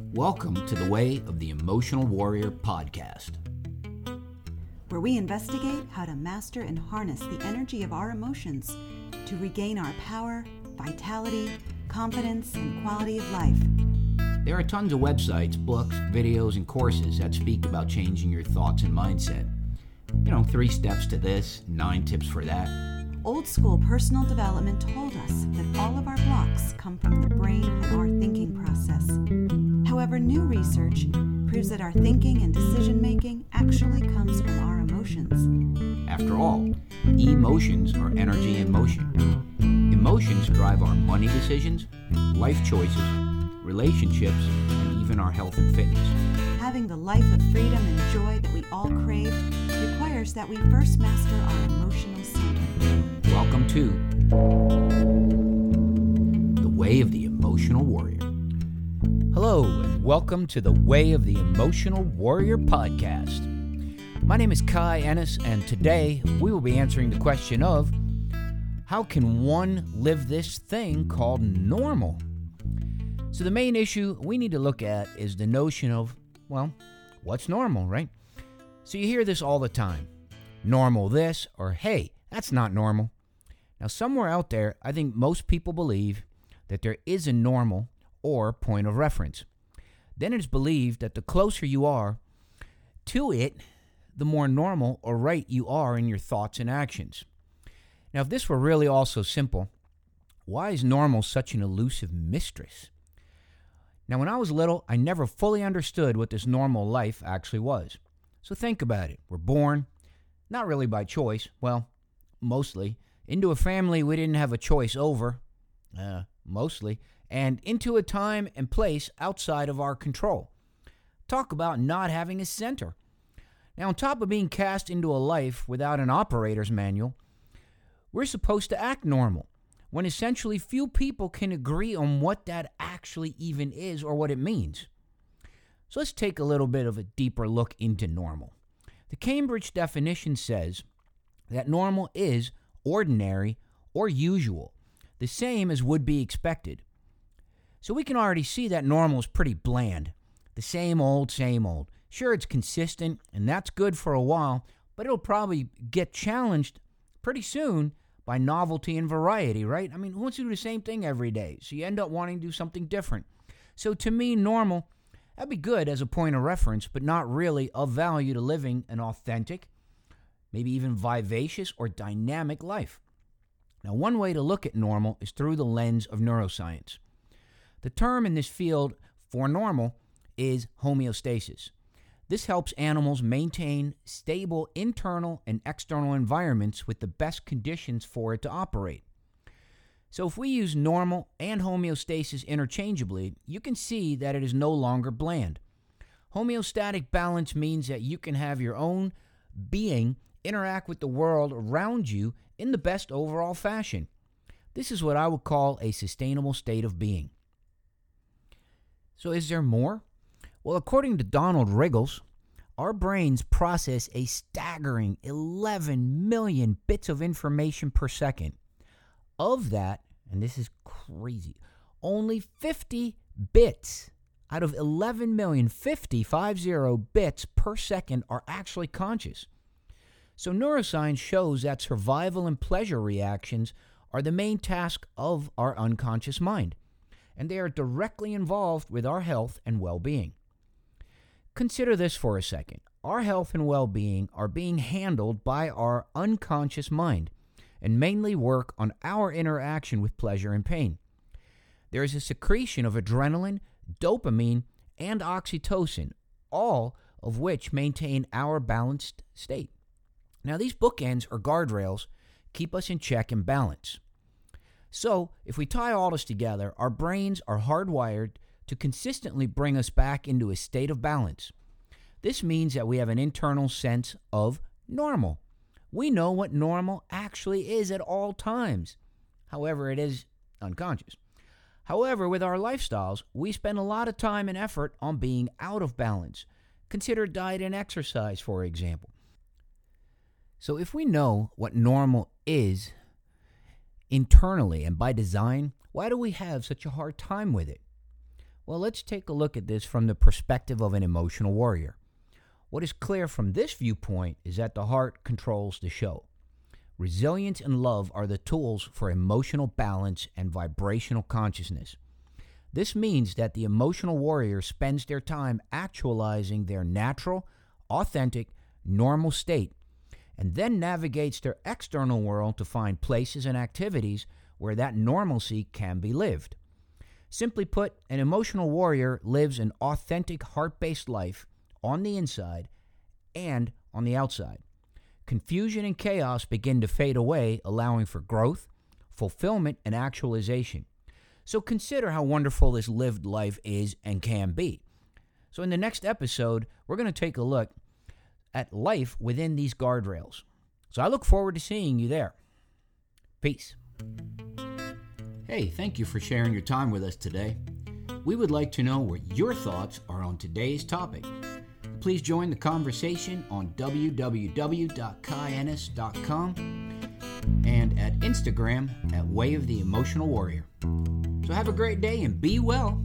Welcome to the Way of the Emotional Warrior podcast, where we investigate how to master and harness the energy of our emotions to regain our power, vitality, confidence, and quality of life. There are tons of websites, books, videos, and courses that speak about changing your thoughts and mindset. You know, three steps to this, nine tips for that. Old school personal development told us that all of our blocks come from the brain However, new research proves that our thinking and decision making actually comes from our emotions. After all, emotions are energy in motion. Emotions drive our money decisions, life choices, relationships, and even our health and fitness. Having the life of freedom and joy that we all crave requires that we first master our emotional center. Welcome to The Way of the Emotional Warrior. Hello, and welcome to the Way of the Emotional Warrior podcast. My name is Kai Ehnes, and today we will be answering the question of how can one live this thing called normal? So, the main issue we need to look at is the notion of, well, what's normal, right? So, you hear this all the time normal this, or hey, that's not normal. Now, somewhere out there, I think most people believe that there is a normal or point of reference. Then it is believed that the closer you are to it, the more normal or right you are in your thoughts and actions. Now, if this were really all so simple, why is normal such an elusive mistress? Now, when I was little, I never fully understood what this normal life actually was. So think about it. We're born, not really by choice, well, mostly, into a family we didn't have a choice over, uh, mostly, and into a time and place outside of our control. Talk about not having a center. Now, on top of being cast into a life without an operator's manual, we're supposed to act normal when essentially few people can agree on what that actually even is or what it means. So let's take a little bit of a deeper look into normal. The Cambridge definition says that normal is ordinary or usual, the same as would be expected. So we can already see that normal is pretty bland. The same old, same old. Sure, it's consistent, and that's good for a while, but it'll probably get challenged pretty soon by novelty and variety, right? I mean, who wants to do the same thing every day? So you end up wanting to do something different. So to me, normal, that'd be good as a point of reference, but not really of value to living an authentic, maybe even vivacious or dynamic life. Now, one way to look at normal is through the lens of neuroscience. The term in this field for normal is homeostasis. This helps animals maintain stable internal and external environments with the best conditions for it to operate. So, if we use normal and homeostasis interchangeably, you can see that it is no longer bland. Homeostatic balance means that you can have your own being interact with the world around you in the best overall fashion. This is what I would call a sustainable state of being. So, is there more? Well, according to Donald Riggles, our brains process a staggering 11 million bits of information per second. Of that, and this is crazy, only 50 bits out of 11 million, 50, 50 bits per second are actually conscious. So, neuroscience shows that survival and pleasure reactions are the main task of our unconscious mind, and they are directly involved with our health and well being. Consider this for a second. Our health and well being are being handled by our unconscious mind and mainly work on our interaction with pleasure and pain. There is a secretion of adrenaline, dopamine, and oxytocin, all of which maintain our balanced state. Now, these bookends or guardrails keep us in check and balance. So, if we tie all this together, our brains are hardwired to consistently bring us back into a state of balance. This means that we have an internal sense of normal. We know what normal actually is at all times. However, it is unconscious. However, with our lifestyles, we spend a lot of time and effort on being out of balance. Consider diet and exercise, for example. So, if we know what normal is internally and by design, why do we have such a hard time with it? Well, let's take a look at this from the perspective of an emotional warrior. What is clear from this viewpoint is that the heart controls the show. Resilience and love are the tools for emotional balance and vibrational consciousness. This means that the emotional warrior spends their time actualizing their natural, authentic, normal state, and then navigates their external world to find places and activities where that normalcy can be lived. Simply put, an emotional warrior lives an authentic heart based life on the inside and on the outside. Confusion and chaos begin to fade away, allowing for growth, fulfillment, and actualization. So consider how wonderful this lived life is and can be. So, in the next episode, we're going to take a look at life within these guardrails. So, I look forward to seeing you there. Peace. Hey, thank you for sharing your time with us today. We would like to know what your thoughts are on today's topic. Please join the conversation on www.kaiehnes.com and at Instagram at Way of the Emotional Warrior. So have a great day and be well.